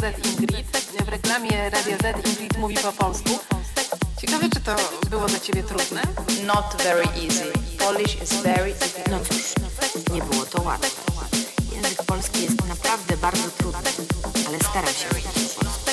Z Ingrid w reklamie Radio Z Ingrid mówi po polsku. Ciekawe, czy to było dla Ciebie trudne? Not very easy. Polish is very difficult. No cóż, nie było to łatwe. Język polski jest naprawdę bardzo trudny, ale staram się po polsku.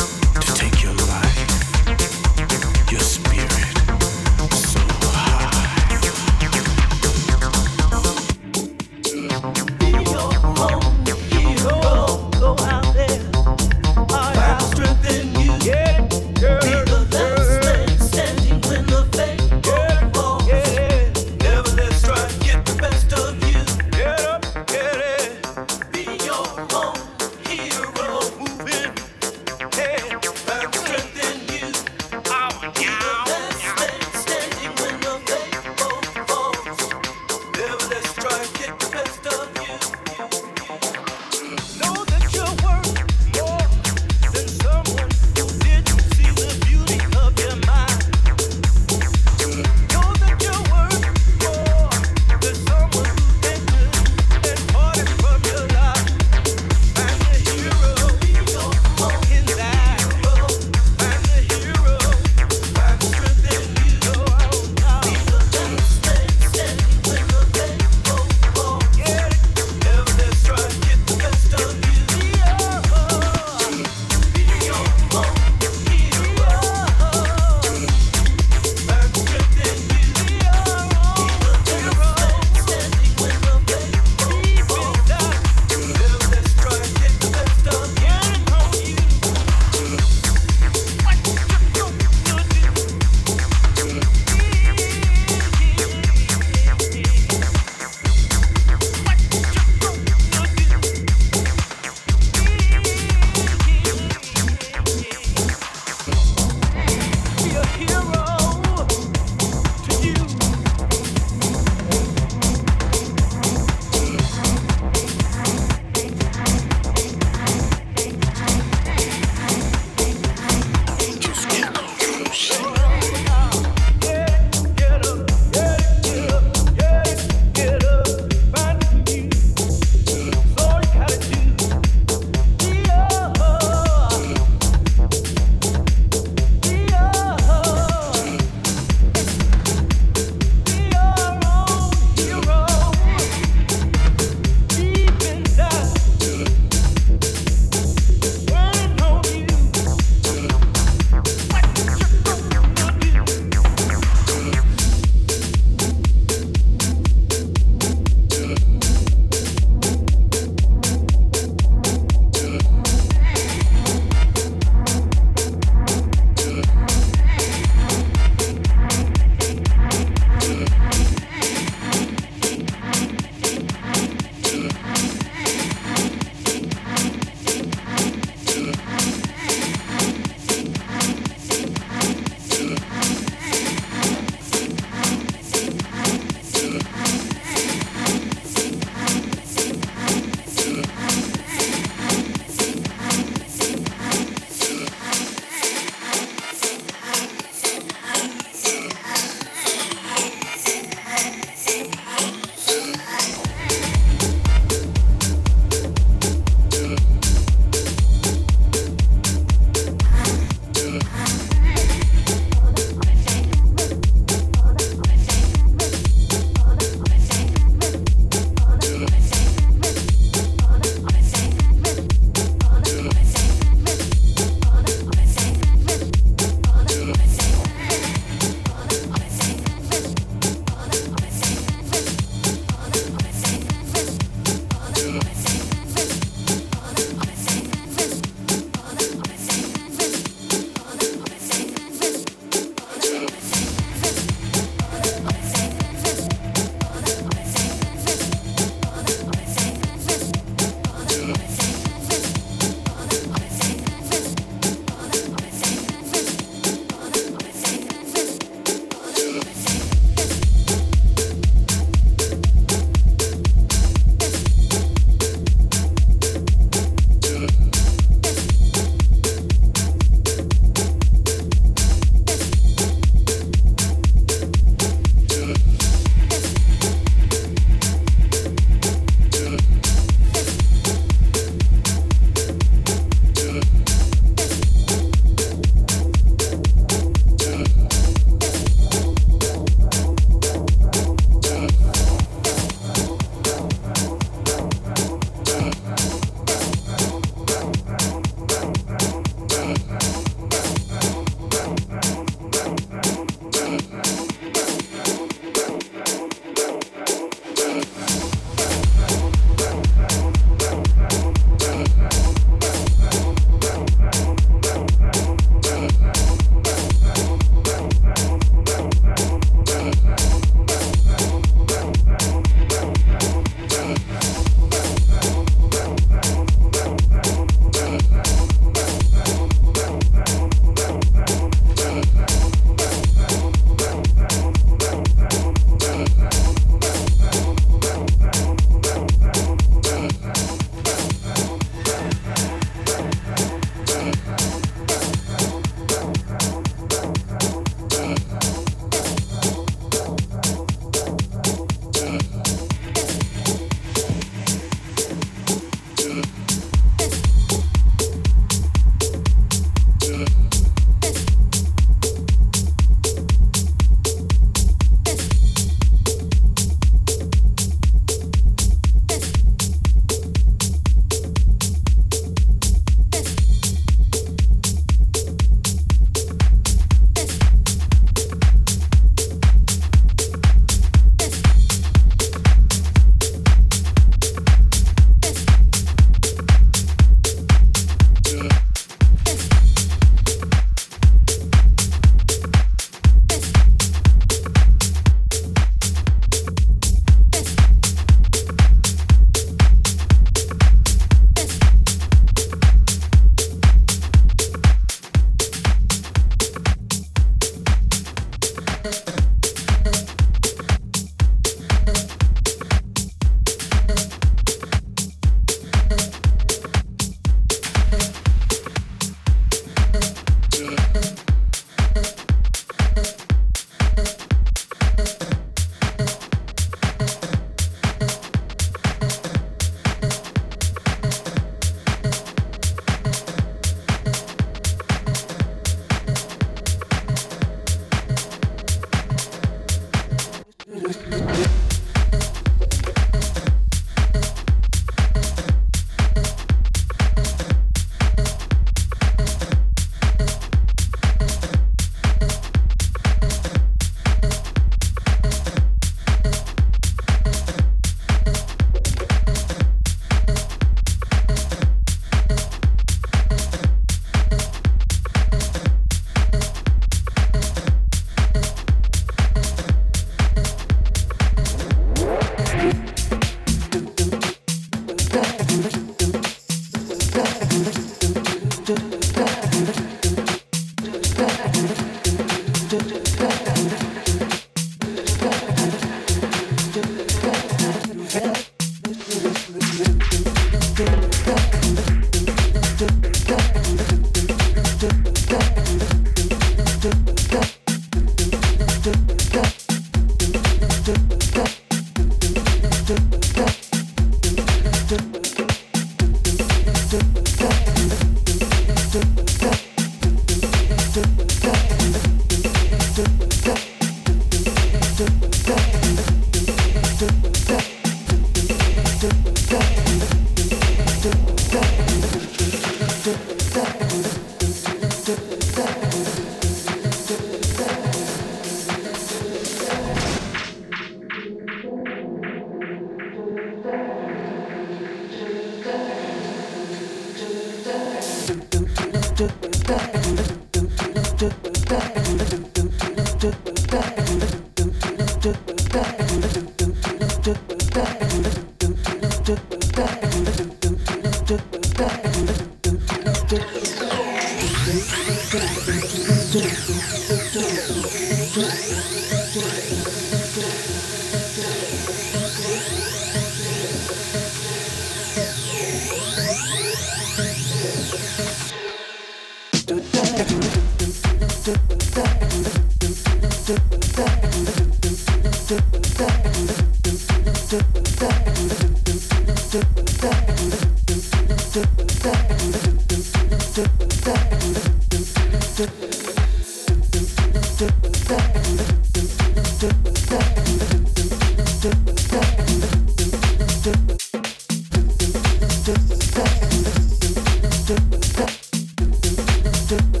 just